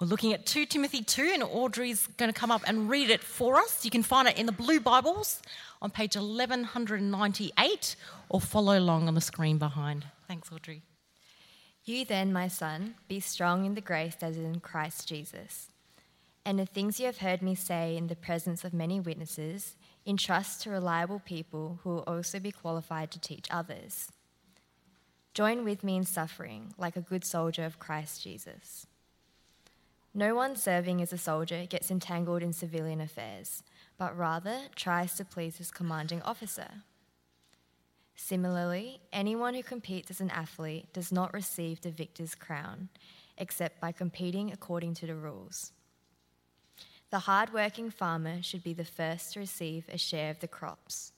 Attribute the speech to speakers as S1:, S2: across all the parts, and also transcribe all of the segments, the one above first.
S1: We're looking at 2 Timothy 2, and Audrey's going to come up and read it for us. You can find it in the blue Bibles on page 1198 or follow along on the screen behind. Thanks, Audrey.
S2: You then, my son, be strong in the grace that is in Christ Jesus. And the things you have heard me say in the presence of many witnesses, entrust to reliable people who will also be qualified to teach others. Join with me in suffering like a good soldier of Christ Jesus. No one serving as a soldier gets entangled in civilian affairs, but rather tries to please his commanding officer. Similarly, anyone who competes as an athlete does not receive the victor's crown, except by competing according to the rules. The hard-working farmer should be the first to receive a share of the crops.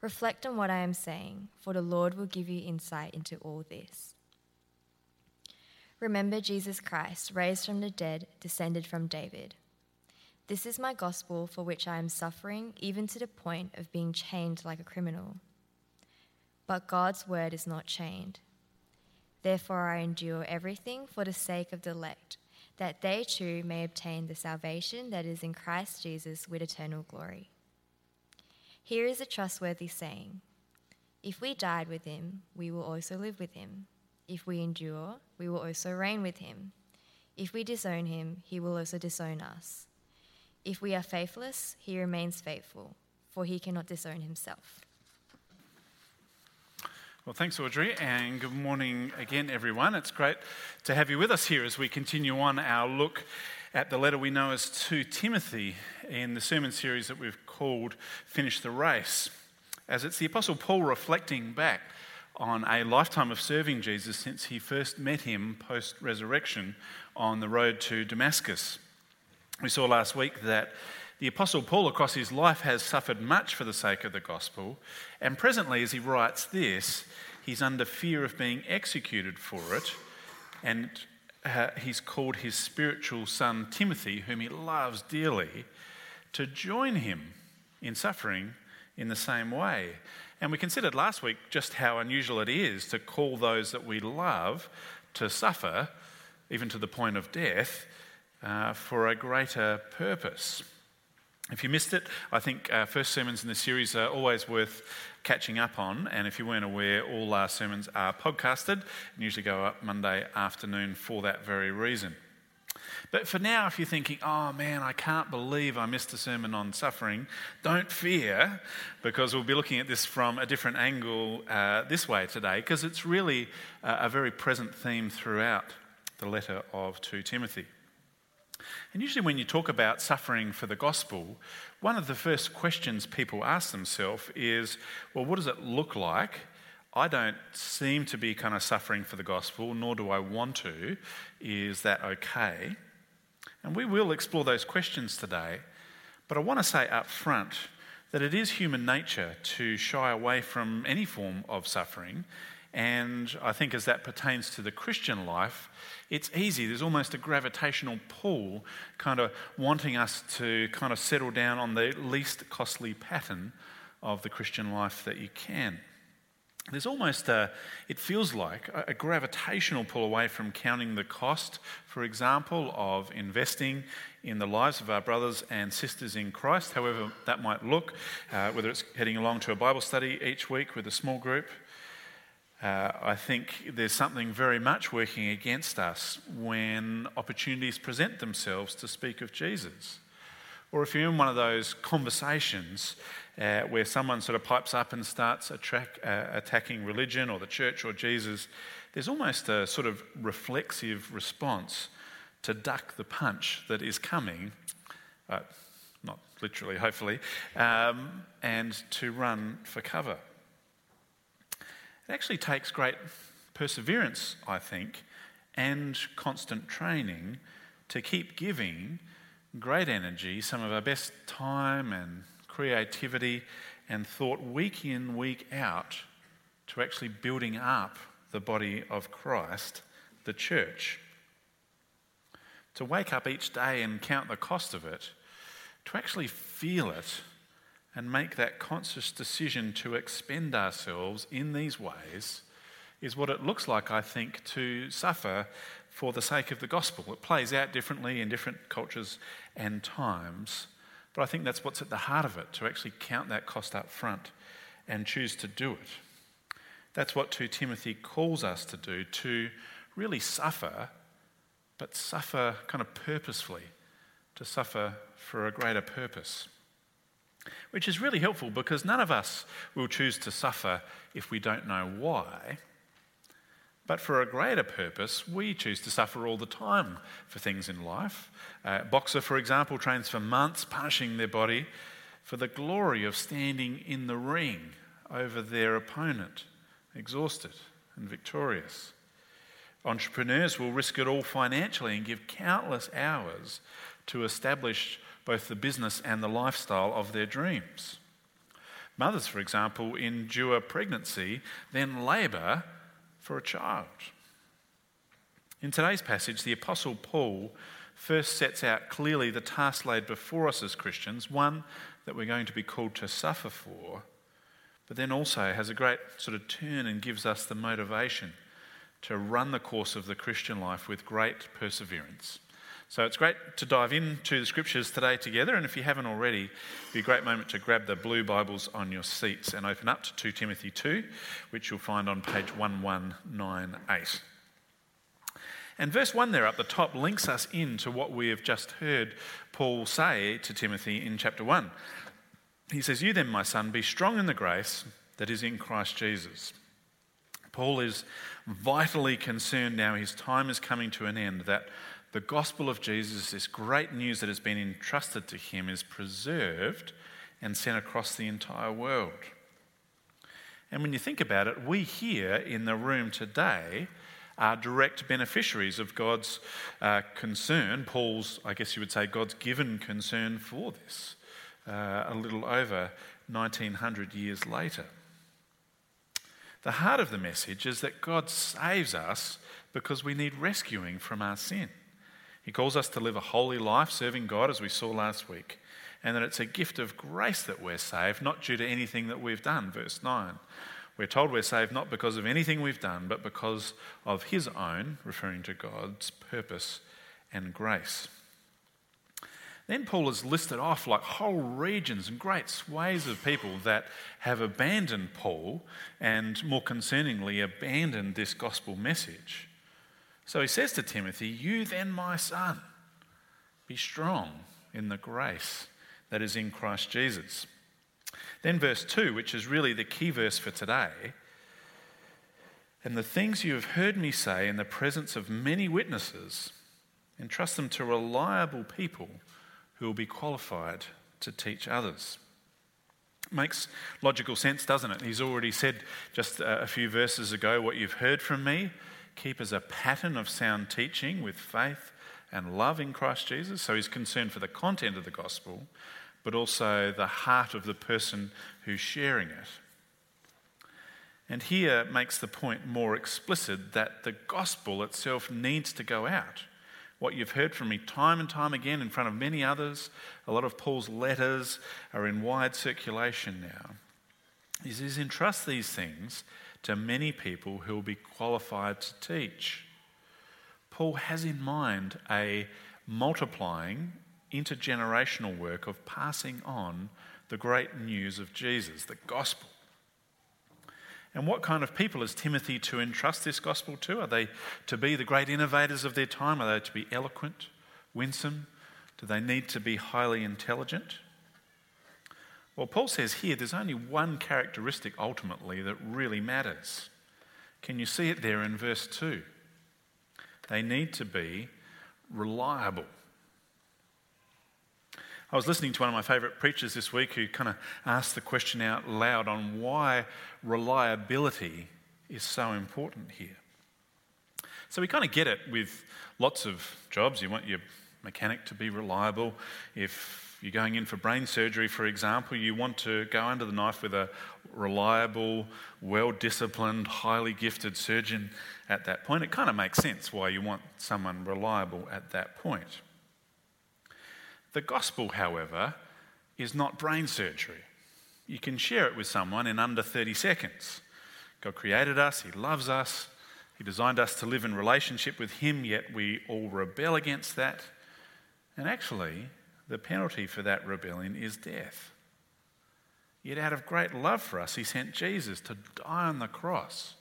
S2: Reflect on what I am saying, for the Lord will give you insight into all this. Remember Jesus Christ, raised from the dead, descended from David. This is my gospel for which I am suffering, even to the point of being chained like a criminal. But God's word is not chained. Therefore, I endure everything for the sake of the elect, that they too may obtain the salvation that is in Christ Jesus with eternal glory. Here is a trustworthy saying If we died with him, we will also live with him. If we endure, we will also reign with him. If we disown him, he will also disown us. If we are faithless, he remains faithful, for he cannot disown himself.
S3: Well, thanks, Audrey, and good morning again, everyone. It's great to have you with us here as we continue on our look at the letter we know as 2 Timothy in the sermon series that we've called Finish the Race. As it's the Apostle Paul reflecting back on a lifetime of serving Jesus since he first met him post resurrection on the road to Damascus. We saw last week that the Apostle Paul, across his life, has suffered much for the sake of the gospel, and presently, as he writes this, he's under fear of being executed for it, and uh, he's called his spiritual son Timothy, whom he loves dearly, to join him in suffering in the same way. And we considered last week just how unusual it is to call those that we love to suffer, even to the point of death, uh, for a greater purpose. If you missed it, I think uh, first sermons in the series are always worth catching up on. And if you weren't aware, all our sermons are podcasted and usually go up Monday afternoon for that very reason. But for now, if you're thinking, oh man, I can't believe I missed a sermon on suffering, don't fear, because we'll be looking at this from a different angle uh, this way today, because it's really uh, a very present theme throughout the letter of 2 Timothy. And usually, when you talk about suffering for the gospel, one of the first questions people ask themselves is, well, what does it look like? I don't seem to be kind of suffering for the gospel, nor do I want to. Is that okay? And we will explore those questions today. But I want to say up front that it is human nature to shy away from any form of suffering. And I think as that pertains to the Christian life, it's easy. There's almost a gravitational pull, kind of wanting us to kind of settle down on the least costly pattern of the Christian life that you can. There's almost a, it feels like a, gravitational pull away from counting the cost, for example, of investing in the lives of our brothers and sisters in Christ, however that might look, uh, whether it's heading along to a Bible study each week with a small group. Uh, I think there's something very much working against us when opportunities present themselves to speak of Jesus. Or if you're in one of those conversations uh, where someone sort of pipes up and starts attract, uh, attacking religion or the church or Jesus, there's almost a sort of reflexive response to duck the punch that is coming, uh, not literally, hopefully, um, and to run for cover. It actually takes great perseverance, I think, and constant training to keep giving great energy, some of our best time and creativity and thought week in, week out to actually building up the body of Christ, the church. To wake up each day and count the cost of it, to actually feel it and make that conscious decision to expend ourselves in these ways is what it looks like, I think, to suffer for the sake of the gospel. It plays out differently in different cultures and times, but I think that's what's at the heart of it to actually count that cost up front and choose to do it. That's what 2 Timothy calls us to do, to really suffer, but suffer kind of purposefully, to suffer for a greater purpose. Which is really helpful because none of us will choose to suffer if we don't know why. But for a greater purpose, we choose to suffer all the time for things in life. Boxer, for example, trains for months, punishing their body for the glory of standing in the ring over their opponent, exhausted and victorious. Entrepreneurs will risk it all financially and give countless hours to establish both the business and the lifestyle of their dreams. Mothers, for example, endure pregnancy, then labour for a child. In today's passage, the Apostle Paul first sets out clearly the task laid before us as Christians, one that we're going to be called to suffer for, but then also has a great sort of turn and gives us the motivation to run the course of the Christian life with great perseverance. So it's great to dive into the scriptures today together, and if you haven't already, it'd be a great moment to grab the blue Bibles on your seats and open up to 2 Timothy 2, which you'll find on page 1198. And verse 1 there up the top links us into what we have just heard Paul say to Timothy in chapter 1. He says, You then, my son, be strong in the grace that is in Christ Jesus. Paul is vitally concerned now, his time is coming to an end, that the gospel of Jesus, this great news that has been entrusted to him, is preserved and sent across the entire world. And when you think about it, we here in the room today are direct beneficiaries of God's uh, concern, Paul's, I guess you would say, God's given concern for this, uh, a little over 1900 years later. The heart of the message is that God saves us because we need rescuing from our sin. He calls us to live a holy life serving God, as we saw last week, and that it's a gift of grace that we're saved, not due to anything that we've done. Verse 9. We're told we're saved not because of anything we've done, but because of His own, referring to God's purpose and grace. Then Paul has listed off like whole regions and great swathes of people that have abandoned Paul and, more concerningly, abandoned this gospel message. So he says to Timothy, You then, my son, be strong in the grace that is in Christ Jesus. Then, verse 2, which is really the key verse for today. And the things you have heard me say in the presence of many witnesses, entrust them to reliable people who will be qualified to teach others. Makes logical sense, doesn't it? He's already said just a few verses ago what you've heard from me keep as a pattern of sound teaching with faith and love in Christ Jesus. So he's concerned for the content of the gospel, but also the heart of the person who's sharing it. And here makes the point more explicit that the gospel itself needs to go out. What you've heard from me time and time again in front of many others, a lot of Paul's letters are in wide circulation now. He says, entrust these things to many people who will be qualified to teach. Paul has in mind a multiplying intergenerational work of passing on the great news of Jesus, the gospel. And what kind of people is Timothy to entrust this gospel to? Are they to be the great innovators of their time? Are they to be eloquent, winsome? Do they need to be highly intelligent? Well, Paul says here there's only one characteristic ultimately that really matters. Can you see it there in verse 2? They need to be reliable. I was listening to one of my favourite preachers this week who kind of asked the question out loud on why reliability is so important here. So we kind of get it with lots of jobs. You want your mechanic to be reliable. If you're going in for brain surgery, for example, you want to go under the knife with a reliable, well disciplined, highly gifted surgeon at that point. It kind of makes sense why you want someone reliable at that point. The gospel, however, is not brain surgery. You can share it with someone in under 30 seconds. God created us, He loves us, He designed us to live in relationship with Him, yet we all rebel against that. And actually, the penalty for that rebellion is death. Yet, out of great love for us, He sent Jesus to die on the cross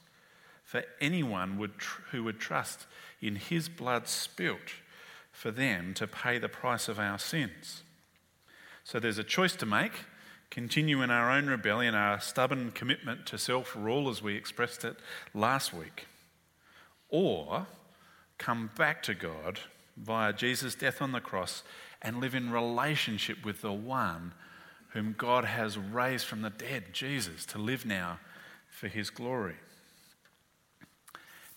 S3: for anyone would tr- who would trust in His blood spilt for them to pay the price of our sins. So there's a choice to make continue in our own rebellion, our stubborn commitment to self rule as we expressed it last week, or come back to God via Jesus' death on the cross and live in relationship with the one whom God has raised from the dead, Jesus, to live now for his glory.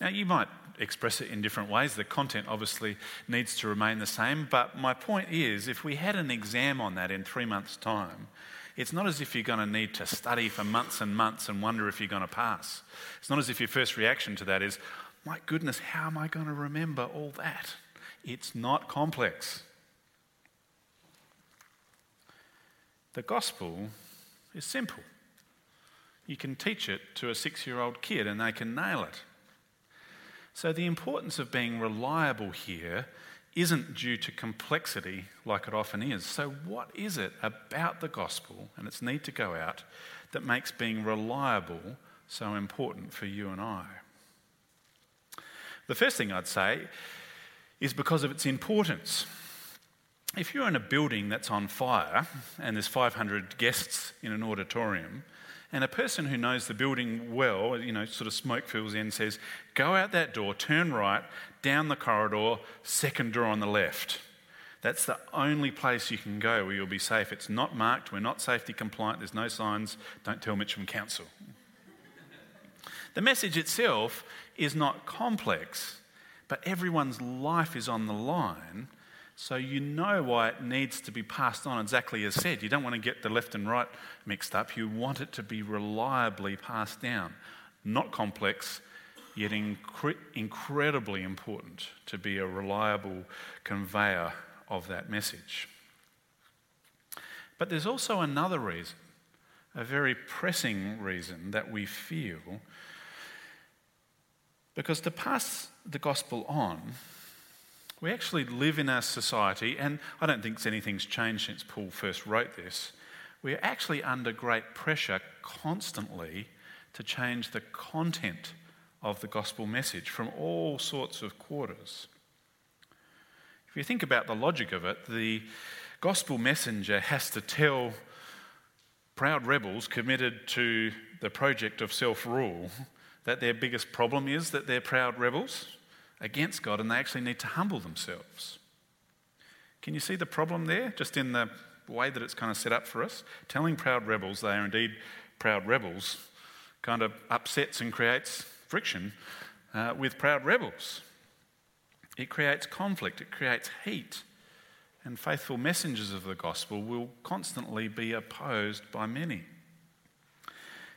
S3: Now, you might express it in different ways. The content obviously needs to remain the same, but my point is if we had an exam on that in three months' time, it's not as if you're going to need to study for months and months and wonder if you're going to pass. It's not as if your first reaction to that is, my goodness, how am I going to remember all that? It's not complex. The gospel is simple. You can teach it to a six year old kid and they can nail it. So, the importance of being reliable here isn't due to complexity like it often is. So, what is it about the gospel and its need to go out that makes being reliable so important for you and I? The first thing I'd say is because of its importance. If you're in a building that's on fire and there's 500 guests in an auditorium, and a person who knows the building well, you know, sort of smoke fills in, says, Go out that door, turn right, down the corridor, second door on the left. That's the only place you can go where you'll be safe. It's not marked, we're not safety compliant, there's no signs, don't tell Mitch from Council. the message itself is not complex, but everyone's life is on the line so you know why it needs to be passed on exactly as said. You don't want to get the left and right mixed up. You want it to be reliably passed down. Not complex, yet incre- incredibly important to be a reliable conveyor of that message. But there's also another reason, a very pressing reason that we feel. Because to pass the gospel on, we actually live in a society, and I don't think anything's changed since Paul first wrote this. We're actually under great pressure constantly to change the content of the gospel message from all sorts of quarters. If you think about the logic of it, the gospel messenger has to tell proud rebels committed to the project of self rule that their biggest problem is that they're proud rebels against God and they actually need to humble themselves. Can you see the problem there, just in the way that it's kind of set up for us? Telling proud rebels they are indeed proud rebels kind of upsets and creates friction uh, with proud rebels. It creates conflict, it creates heat, and faithful messengers of the gospel will constantly be opposed by many.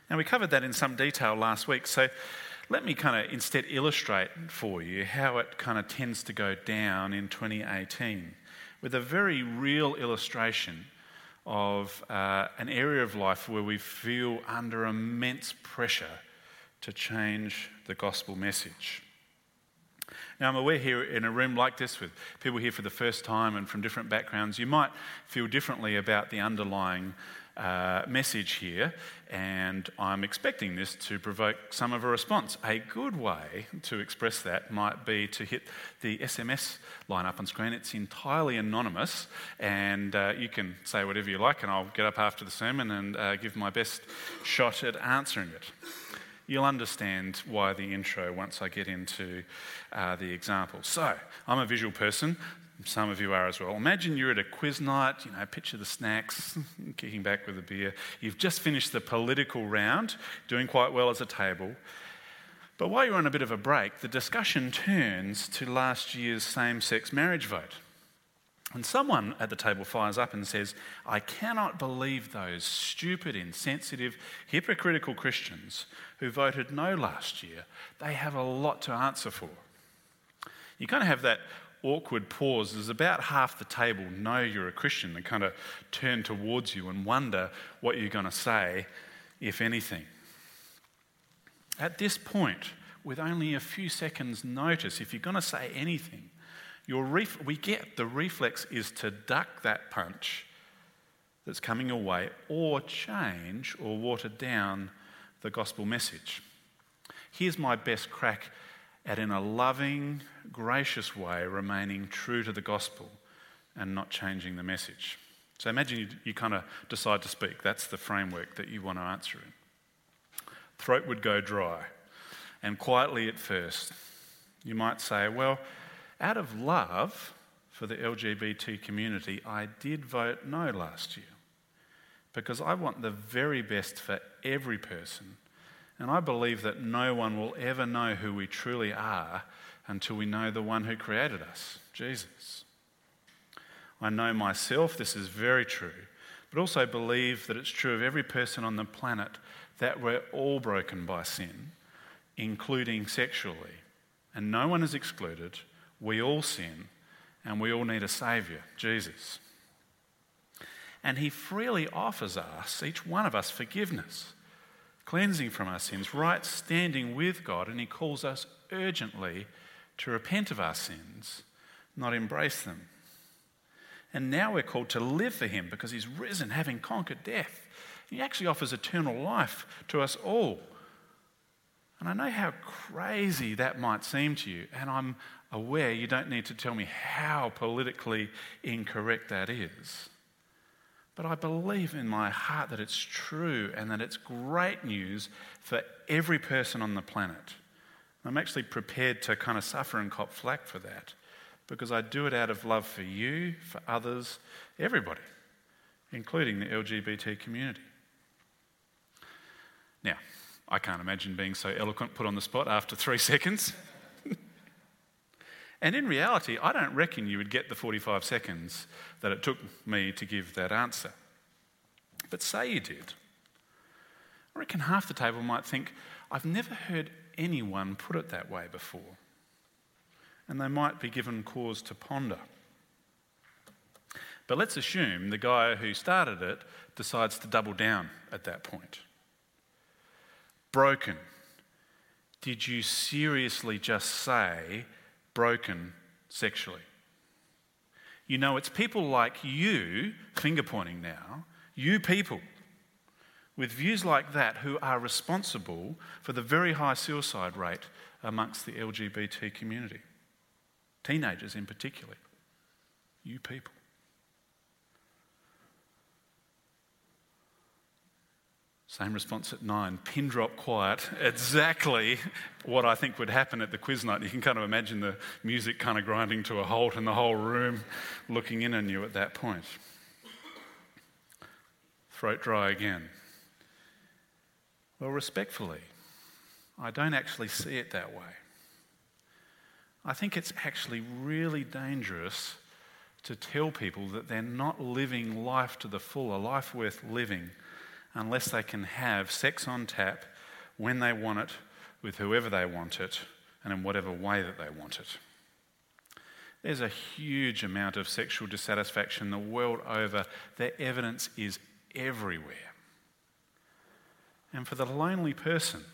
S3: Now, we covered that in some detail last week, so let me kind of instead illustrate for you how it kind of tends to go down in 2018 with a very real illustration of uh, an area of life where we feel under immense pressure to change the gospel message. Now, I'm aware here in a room like this with people here for the first time and from different backgrounds, you might feel differently about the underlying uh, message here, and I'm expecting this to provoke some of a response. A good way to express that might be to hit the SMS line up on screen. It's entirely anonymous, and uh, you can say whatever you like, and I'll get up after the sermon and uh, give my best shot at answering it. You'll understand why the intro once I get into uh, the example. So, I'm a visual person, some of you are as well. Imagine you're at a quiz night, you know, picture the snacks, kicking back with a beer. You've just finished the political round, doing quite well as a table. But while you're on a bit of a break, the discussion turns to last year's same sex marriage vote. And someone at the table fires up and says, I cannot believe those stupid, insensitive, hypocritical Christians who voted no last year. They have a lot to answer for. You kind of have that awkward pause as about half the table know you're a Christian and kind of turn towards you and wonder what you're going to say, if anything. At this point, with only a few seconds' notice, if you're going to say anything, your ref- we get the reflex is to duck that punch that's coming your way or change or water down the gospel message. Here's my best crack at, in a loving, gracious way, remaining true to the gospel and not changing the message. So imagine you, you kind of decide to speak. That's the framework that you want to answer in. Throat would go dry. And quietly at first, you might say, Well, out of love for the LGBT community, I did vote no last year because I want the very best for every person. And I believe that no one will ever know who we truly are until we know the one who created us, Jesus. I know myself, this is very true, but also believe that it's true of every person on the planet that we're all broken by sin, including sexually. And no one is excluded. We all sin, and we all need a Saviour, Jesus. And He freely offers us, each one of us, forgiveness, cleansing from our sins, right standing with God, and He calls us urgently to repent of our sins, not embrace them. And now we're called to live for him because he's risen, having conquered death. He actually offers eternal life to us all. And I know how crazy that might seem to you, and I'm aware you don't need to tell me how politically incorrect that is. But I believe in my heart that it's true and that it's great news for every person on the planet. I'm actually prepared to kind of suffer and cop flack for that because I do it out of love for you, for others, everybody, including the LGBT community. Now, I can't imagine being so eloquent put on the spot after three seconds. And in reality, I don't reckon you would get the 45 seconds that it took me to give that answer. But say you did. I reckon half the table might think, I've never heard anyone put it that way before and they might be given cause to ponder. But let's assume the guy who started it decides to double down at that point. Broken. Did you seriously just say broken sexually? You know, it's people like you, finger pointing now, you people with views like that who are responsible for the very high suicide rate amongst the LGBT community teenagers in particular, you people. Same response at nine, pin drop quiet. Exactly what I think would happen at the quiz night. You can kind of imagine the music kind of grinding to a halt and the whole room looking in on you at that point. Throat dry again. Well, respectfully, I don't actually see it that way. I think it's actually really dangerous to tell people that they're not living life to the full, a life worth living, unless they can have sex on tap when they want it, with whoever they want it, and in whatever way that they want it. There's a huge amount of sexual dissatisfaction the world over. The evidence is everywhere. And for the lonely person,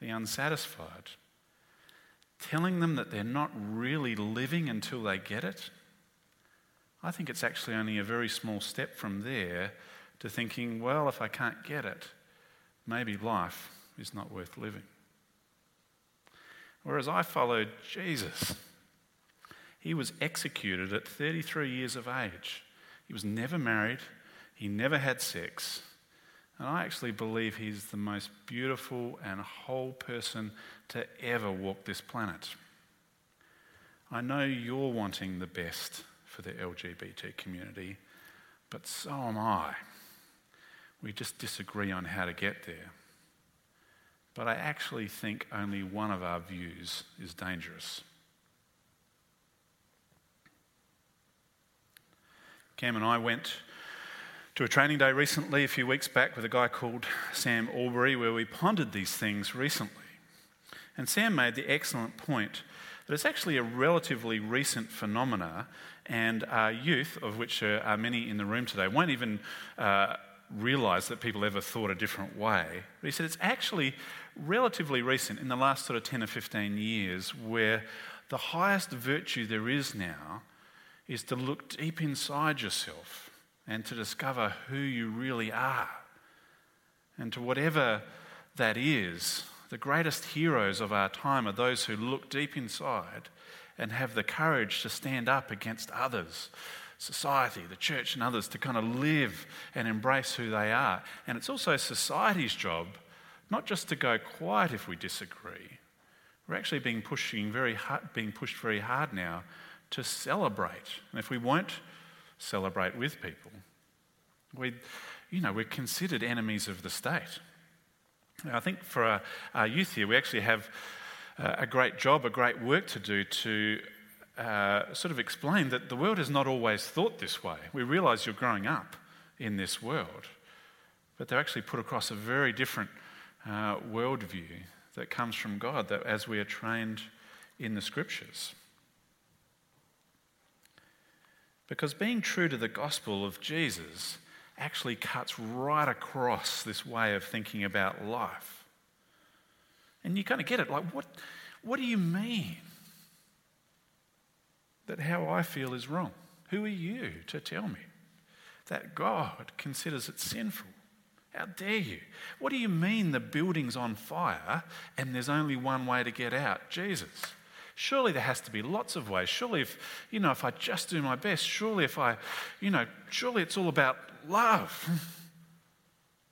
S3: the unsatisfied, telling them that they're not really living until they get it, I think it's actually only a very small step from there to thinking, well, if I can't get it, maybe life is not worth living. Whereas I followed Jesus. He was executed at 33 years of age. He was never married, he never had sex. And I actually believe he's the most beautiful and whole person to ever walk this planet. I know you're wanting the best for the LGBT community, but so am I. We just disagree on how to get there. But I actually think only one of our views is dangerous. Cam and I went to a training day recently, a few weeks back, with a guy called Sam Allberry, where we pondered these things recently. And Sam made the excellent point that it's actually a relatively recent phenomena, and our youth, of which there are many in the room today, won't even uh, realize that people ever thought a different way. But he said it's actually relatively recent, in the last sort of 10 or 15 years, where the highest virtue there is now is to look deep inside yourself and to discover who you really are. And to whatever that is, the greatest heroes of our time are those who look deep inside and have the courage to stand up against others, society, the church, and others to kind of live and embrace who they are. And it's also society's job not just to go quiet if we disagree. We're actually being, pushing very hard, being pushed very hard now to celebrate. And if we won't celebrate with people, we, you know, we're considered enemies of the state. Now, I think for our, our, youth here, we actually have a great job, a great work to do to uh, sort of explain that the world has not always thought this way. We realize you're growing up in this world, but they're actually put across a very different uh, worldview that comes from God that as we are trained in the scriptures. Because being true to the gospel of Jesus actually cuts right across this way of thinking about life. And you kind of get it like, what, what do you mean that how I feel is wrong? Who are you to tell me that God considers it sinful? How dare you? What do you mean the building's on fire and there's only one way to get out? Jesus. Surely there has to be lots of ways. Surely if, you know, if I just do my best, surely if I, you know, surely it's all about love.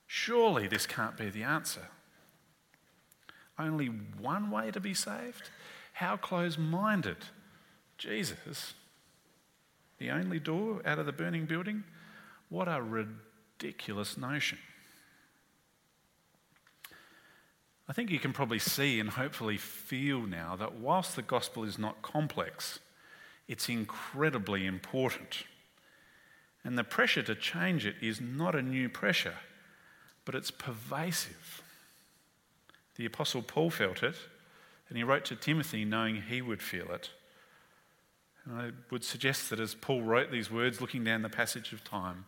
S3: Surely this can't be the answer. Only one way to be saved? How close minded? Jesus, the only door out of the burning building? What a ridiculous notion. I think you can probably see and hopefully feel now that whilst the gospel is not complex, it's incredibly important. And the pressure to change it is not a new pressure, but it's pervasive. The Apostle Paul felt it, and he wrote to Timothy knowing he would feel it. And I would suggest that as Paul wrote these words, looking down the passage of time,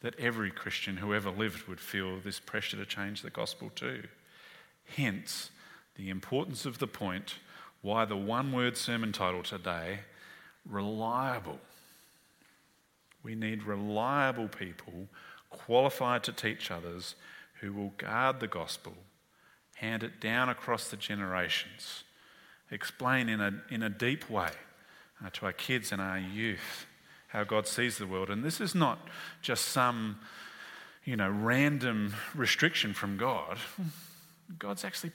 S3: that every Christian who ever lived would feel this pressure to change the gospel too. Hence, the importance of the point why the one word sermon title today reliable. We need reliable people qualified to teach others who will guard the gospel, hand it down across the generations, explain in a, in a deep way uh, to our kids and our youth how God sees the world. And this is not just some, you know, random restriction from God. God's actually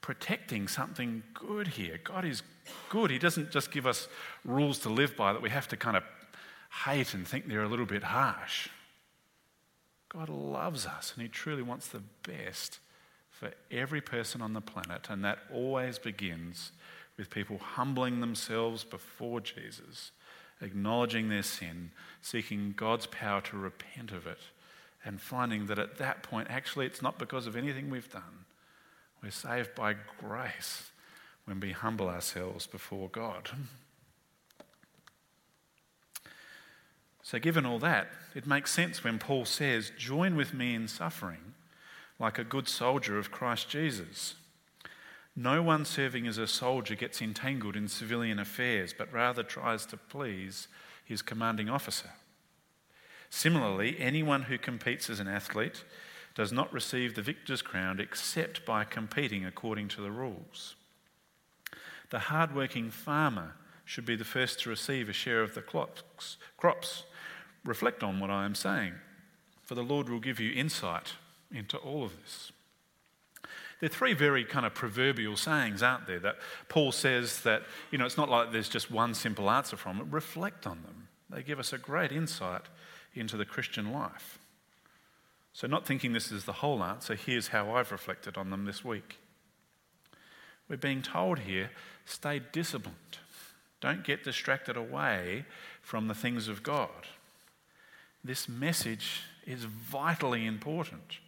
S3: protecting something good here. God is good. He doesn't just give us rules to live by that we have to kind of hate and think they're a little bit harsh. God loves us and He truly wants the best for every person on the planet, and that always begins with people humbling themselves before Jesus, acknowledging their sin, seeking God's power to repent of it, and finding that at that point, actually, it's not because of anything we've done we're saved by grace when we humble ourselves before God. So, given all that, it makes sense when Paul says, Join with me in suffering like a good soldier of Christ Jesus. No one serving as a soldier gets entangled in civilian affairs, but rather tries to please his commanding officer. Similarly, anyone who competes as an athlete does not receive the victor's crown except by competing according to the rules. The hard-working farmer should be the first to receive a share of the crops. Reflect on what I am saying, for the Lord will give you insight into all of this. There are three very kind of proverbial sayings, aren't there? That Paul says that, you know, it's not like there's just one simple answer from it. Reflect on them. They give us a great insight into the Christian life. So, not thinking this is the whole answer, here's how I've reflected on them this week. We're being told here stay disciplined. Don't get distracted away from the things of God. This message is vitally important.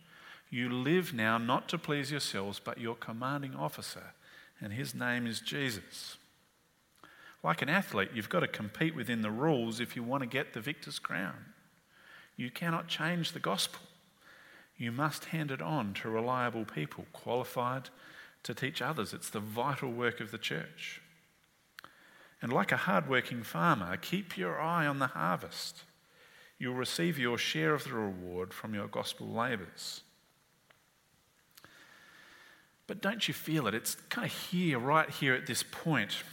S3: You live now not to please yourselves, but your commanding officer, and his name is Jesus. Like an athlete, you've got to compete within the rules if you want to get the victor's crown. You cannot change the gospel. you must hand it on to reliable people qualified to teach others. It's the vital work of the church. And like a hard-working farmer, keep your eye on the harvest. You'll receive your share of the reward from your gospel labours. But don't you feel it? It's kind of here, right here at this point,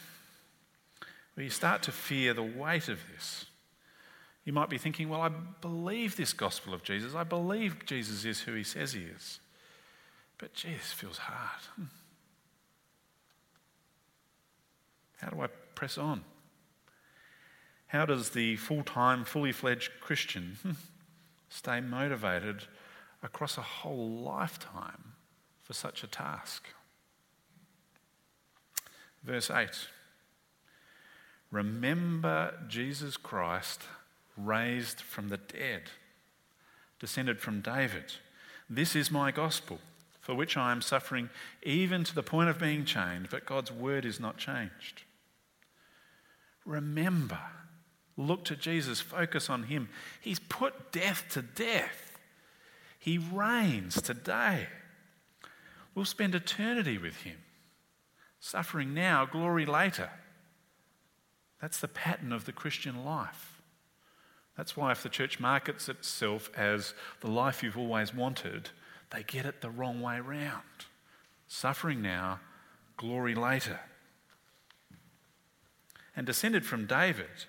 S3: where you start to fear the weight of this. You might be thinking, well, I believe this gospel of Jesus. I believe Jesus is who he says he is. But this feels hard. Hmm. How do I press on? How does the full time, fully fledged Christian hmm, stay motivated across a whole lifetime for such a task? Verse 8 Remember Jesus Christ raised from the dead, descended from David. This is my gospel, for which I am suffering even to the point of being chained, but God's word is not changed. Remember, look to Jesus, focus on Him. He's put death to death, He reigns today. We'll spend eternity with Him. Suffering now, glory later. That's the pattern of the Christian life. That's why, if the church markets itself as the life you've always wanted, they get it the wrong way round. Suffering now, glory later and descended from David,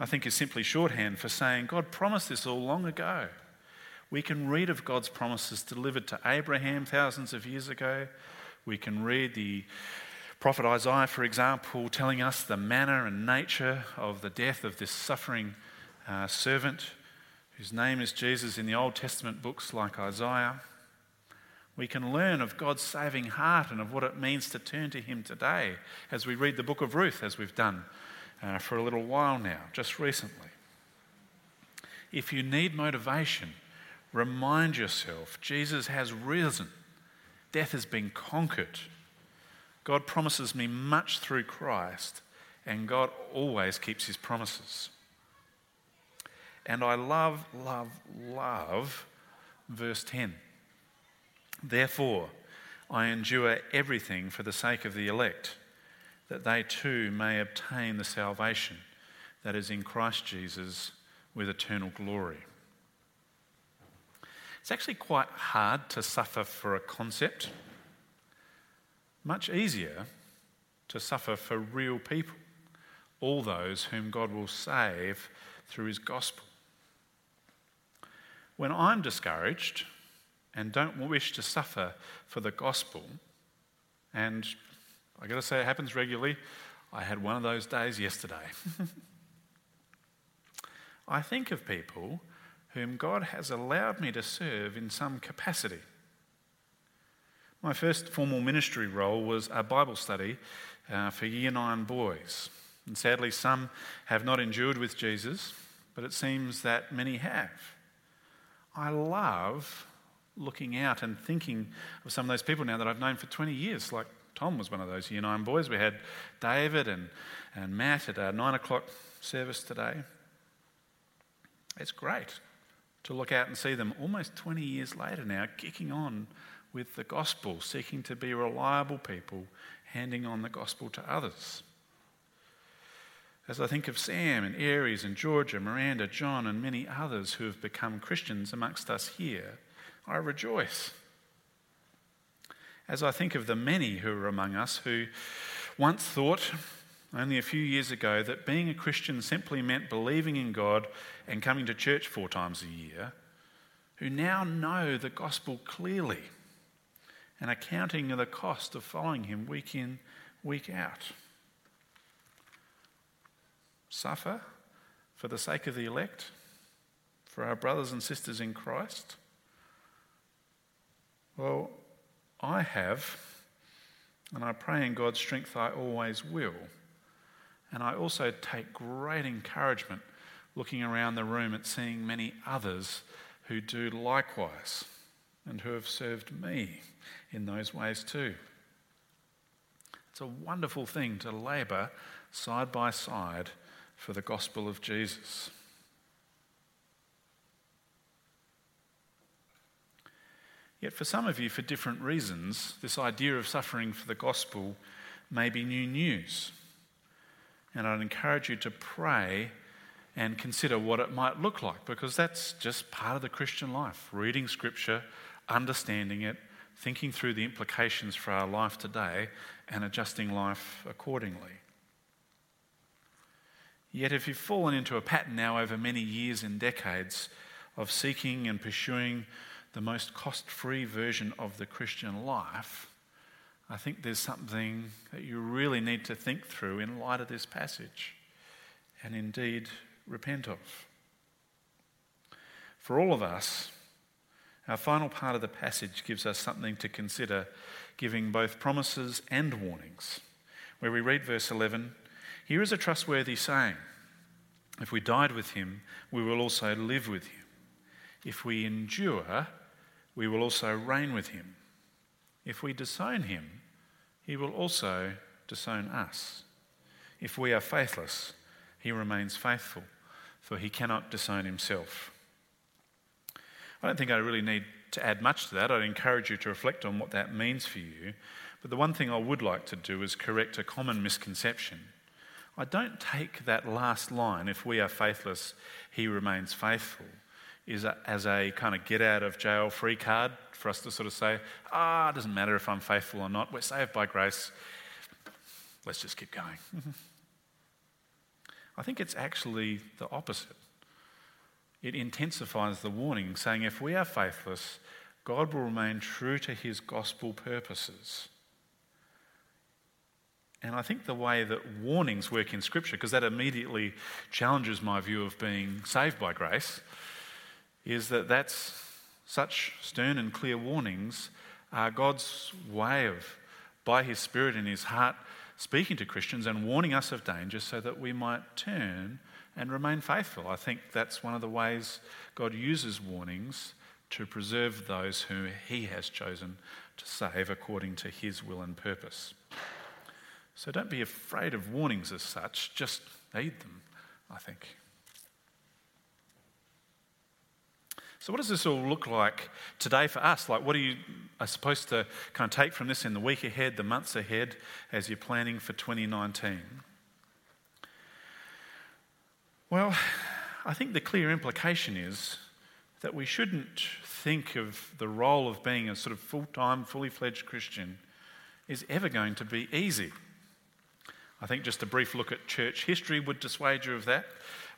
S3: I think is simply shorthand for saying God promised this all long ago. We can read of God's promises delivered to Abraham thousands of years ago. We can read the prophet Isaiah, for example, telling us the manner and nature of the death of this suffering uh, servant whose name is Jesus in the Old Testament books like Isaiah. We can learn of God's saving heart and of what it means to turn to Him today as we read the book of Ruth, as we've done uh, for a little while now, just recently. If you need motivation, remind yourself Jesus has risen, death has been conquered. God promises me much through Christ, and God always keeps His promises. And I love, love, love verse 10. Therefore, I endure everything for the sake of the elect, that they too may obtain the salvation that is in Christ Jesus with eternal glory. It's actually quite hard to suffer for a concept, much easier to suffer for real people, all those whom God will save through his gospel. When I'm discouraged, and don't wish to suffer for the gospel. And I got to say, it happens regularly. I had one of those days yesterday. I think of people whom God has allowed me to serve in some capacity. My first formal ministry role was a Bible study uh, for year nine boys. And sadly, some have not endured with Jesus, but it seems that many have. I love looking out and thinking of some of those people now that I've known for 20 years. Like Tom was one of those year nine boys. We had David and, and Matt at our nine o'clock service today. It's great to look out and see them almost 20 years later now, kicking on with the gospel, seeking to be reliable people, handing on the gospel to others. As I think of Sam and Aries and Georgia, Miranda, John, and many others who have become Christians amongst us here, I rejoice. As I think of the many who are among us who once thought, only a few years ago, that being a Christian simply meant believing in God and coming to church four times a year, who now know the gospel clearly and are counting the cost of following Him week in, week out. Suffer for the sake of the elect, for our brothers and sisters in Christ well, I have, and I pray in God's strength I always will. And I also take great encouragement looking around the room at seeing many others who do likewise and who have served me in those ways too. It's a wonderful thing to labour side by side for the gospel of Jesus. Yet for some of you, for different reasons, this idea of suffering for the gospel may be new news. And I'd encourage you to pray and consider what it might look like because that's just part of the Christian life reading scripture, understanding it, thinking through the implications for our life today, and adjusting life accordingly. Yet, if you've fallen into a pattern now over many years and decades of seeking and pursuing the most cost free version of the Christian life, I think there's something that you really need to think through in light of this passage and indeed repent of. For all of us, our final part of the passage gives us something to consider, giving both promises and warnings. Where we read verse 11 Here is a trustworthy saying If we died with him, we will also live with him. If we endure, we will also reign with him. If we disown him, he will also disown us. If we are faithless, he remains faithful, for he cannot disown himself. I don't think I really need to add much to that. I'd encourage you to reflect on what that means for you. But the one thing I would like to do is correct a common misconception. I don't take that last line, if we are faithless, he remains faithful, as a kind of get out of jail free card for us to sort of say, ah, it doesn't matter if I'm faithful or not. We're saved by grace. Let's just keep going. I think it's actually the opposite it intensifies the warning, saying if we are faithless, God will remain true to his gospel purposes. And I think the way that warnings work in Scripture, because that immediately challenges my view of being saved by grace, is that that's such stern and clear warnings are God's way of, by His Spirit in His heart, speaking to Christians and warning us of danger so that we might turn and remain faithful. I think that's one of the ways God uses warnings to preserve those whom He has chosen to save according to His will and purpose. So don't be afraid of warnings as such, just heed them, I think. So, what does this all look like today for us? Like, what are you are supposed to kind of take from this in the week ahead, the months ahead, as you're planning for 2019? Well, I think the clear implication is that we shouldn't think of the role of being a sort of full time, fully fledged Christian is ever going to be easy. I think just a brief look at church history would dissuade you of that.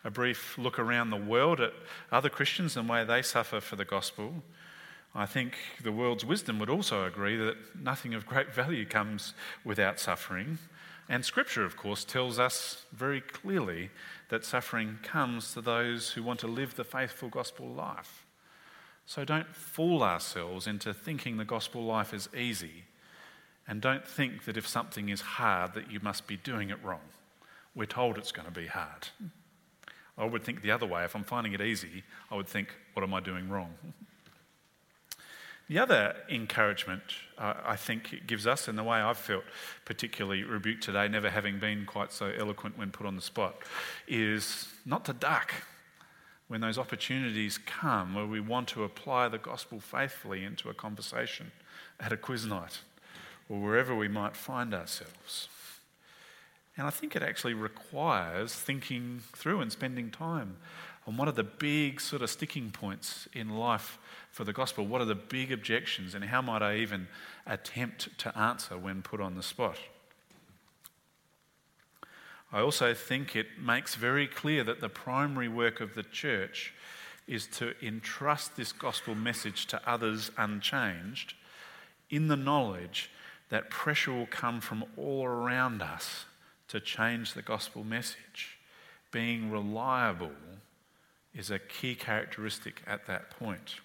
S3: A brief look around the world at other Christians and the way they suffer for the gospel. I think the world's wisdom would also agree that nothing of great value comes without suffering. And Scripture, of course, tells us very clearly that suffering comes to those who want to live the faithful gospel life. So don't fool ourselves into thinking the gospel life is easy. And don't think that if something is hard, that you must be doing it wrong. We're told it's going to be hard. I would think the other way. If I'm finding it easy, I would think, what am I doing wrong? The other encouragement uh, I think it gives us, and the way I've felt particularly rebuked today, never having been quite so eloquent when put on the spot, is not to duck when those opportunities come where we want to apply the gospel faithfully into a conversation at a quiz night or wherever we might find ourselves. And I think it actually requires thinking through and spending time on what are the big sort of sticking points in life for the gospel? What are the big objections, and how might I even attempt to answer when put on the spot? I also think it makes very clear that the primary work of the church is to entrust this gospel message to others unchanged in the knowledge that pressure will come from all around us to change the gospel message. Being reliable is a key characteristic at that point.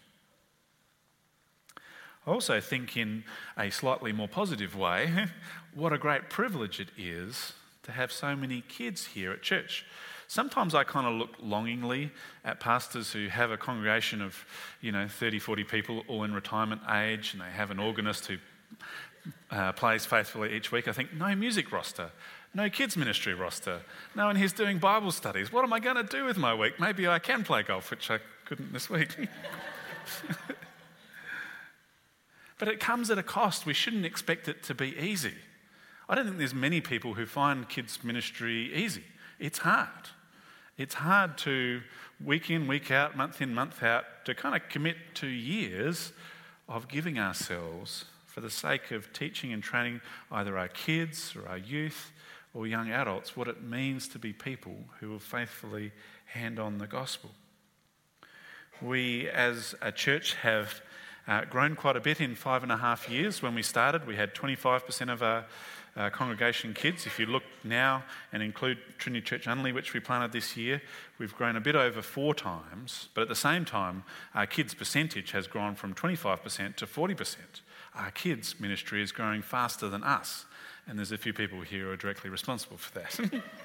S3: I also think, in a slightly more positive way, what a great privilege it is to have so many kids here at church. Sometimes I kind of look longingly at pastors who have a congregation of, you know, 30, 40 people all in retirement age and they have an organist who uh, plays faithfully each week. I think, no music roster, no kids' ministry roster, no and he's doing Bible studies. What am I going to do with my week? Maybe I can play golf, which I couldn't this week. But it comes at a cost. We shouldn't expect it to be easy. I don't think there's many people who find kids' ministry easy. It's hard. It's hard to, week in, week out, month in, month out, to kind of commit to years of giving ourselves for the sake of teaching and training either our kids or our youth or young adults what it means to be people who will faithfully hand on the gospel. We, as a church, have uh, grown quite a bit in five and a half years. When we started, we had 25% of our uh, congregation kids. If you look now and include Trinity Church Unley, which we planted this year, we've grown a bit over four times. But at the same time, our kids' percentage has grown from 25% to 40%. Our kids' ministry is growing faster than us. And there's a few people here who are directly responsible for that.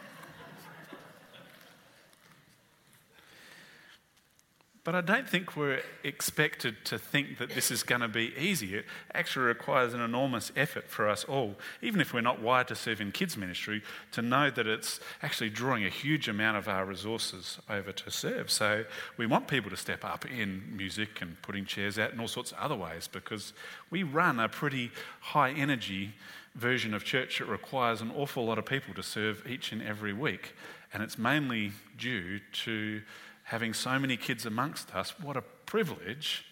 S3: But I don't think we're expected to think that this is going to be easy. It actually requires an enormous effort for us all, even if we're not wired to serve in kids' ministry, to know that it's actually drawing a huge amount of our resources over to serve. So we want people to step up in music and putting chairs out and all sorts of other ways because we run a pretty high energy version of church that requires an awful lot of people to serve each and every week. And it's mainly due to having so many kids amongst us, what a privilege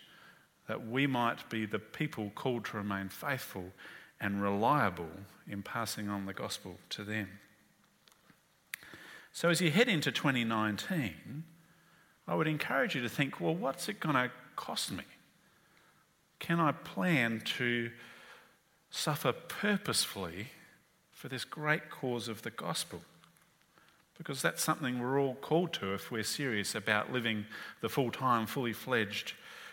S3: that we might be the people called to remain faithful and reliable in passing on the gospel to them. So, as you head into 2019, I would encourage you to think well, what's it going to cost me? Can I plan to suffer purposefully for this great cause of the gospel? because that's something we're all called to if we're serious about living the full time, fully fledged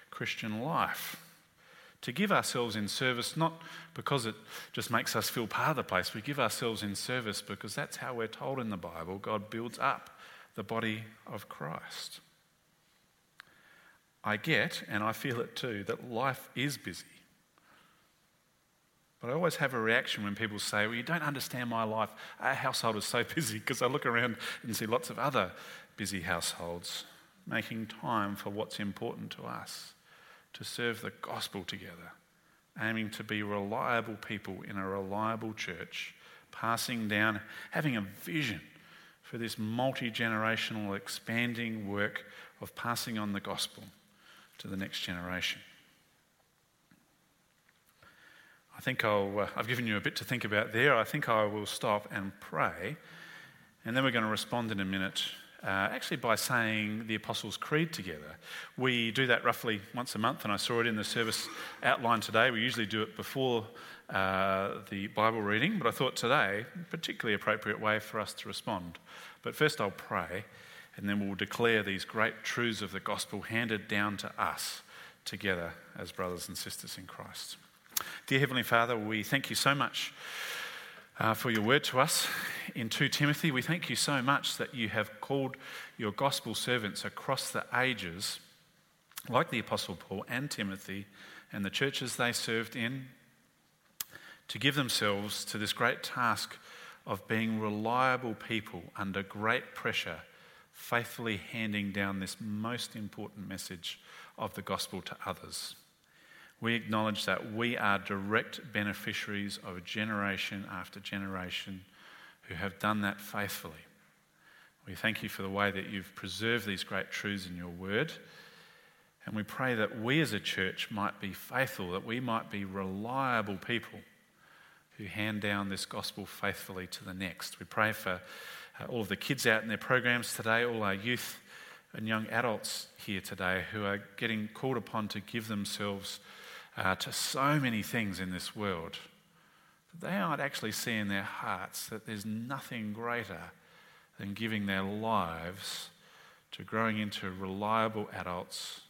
S3: Christian life. To give ourselves in service, not because it just makes us feel part of the place, we give ourselves in service because that's how we're told in the Bible God builds up the body of Christ. I get, and I feel it too, that life is busy. But I always have a reaction when people say, Well, you don't understand my life. Our household is so busy because I look around and see lots of other busy households making time for what's important to us to serve the gospel together, aiming to be reliable people in a reliable church, passing down, having a vision for this multi generational, expanding work of passing on the gospel to the next generation. I think I'll, uh, I've given you a bit to think about there. I think I will stop and pray, and then we're going to respond in a minute, uh, actually by saying the Apostles' Creed together. We do that roughly once a month, and I saw it in the service outline today. We usually do it before uh, the Bible reading, but I thought today, a particularly appropriate way for us to respond. But first, I'll pray, and then we'll declare these great truths of the gospel handed down to us together as brothers and sisters in Christ. Dear Heavenly Father, we thank you so much uh, for your word to us in 2 Timothy. We thank you so much that you have called your gospel servants across the ages, like the Apostle Paul and Timothy and the churches they served in, to give themselves to this great task of being reliable people under great pressure, faithfully handing down this most important message of the gospel to others we acknowledge that we are direct beneficiaries of generation after generation who have done that faithfully. We thank you for the way that you've preserved these great truths in your word. And we pray that we as a church might be faithful, that we might be reliable people who hand down this gospel faithfully to the next. We pray for uh, all of the kids out in their programs today, all our youth and young adults here today who are getting called upon to give themselves uh, to so many things in this world, that they aren't actually seeing in their hearts that there's nothing greater than giving their lives to growing into reliable adults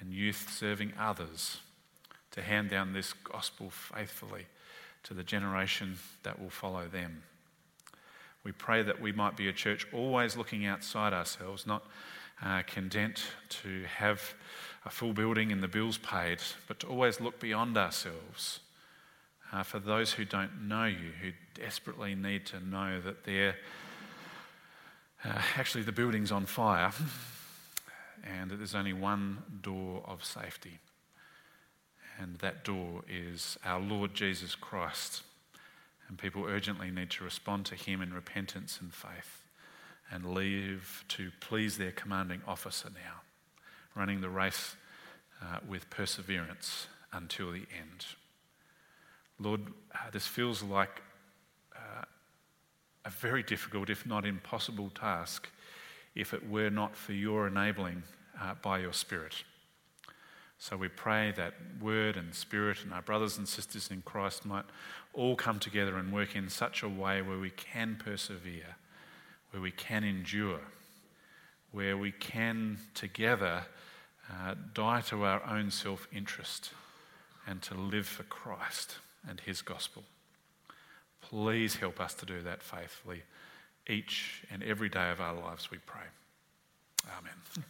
S3: and youth serving others to hand down this gospel faithfully to the generation that will follow them. We pray that we might be a church always looking outside ourselves, not uh, content to have a full building and the bills paid, but to always look beyond ourselves uh, for those who don't know you, who desperately need to know that they're uh, actually the building's on fire and that there's only one door of safety. And that door is our Lord Jesus Christ. And people urgently need to respond to him in repentance and faith and leave to please their commanding officer now, running the race uh, with perseverance until the end. Lord, uh, this feels like uh, a very difficult, if not impossible, task if it were not for your enabling uh, by your Spirit. So we pray that Word and Spirit and our brothers and sisters in Christ might all come together and work in such a way where we can persevere, where we can endure, where we can together uh, die to our own self interest and to live for Christ and His gospel. Please help us to do that faithfully each and every day of our lives, we pray. Amen.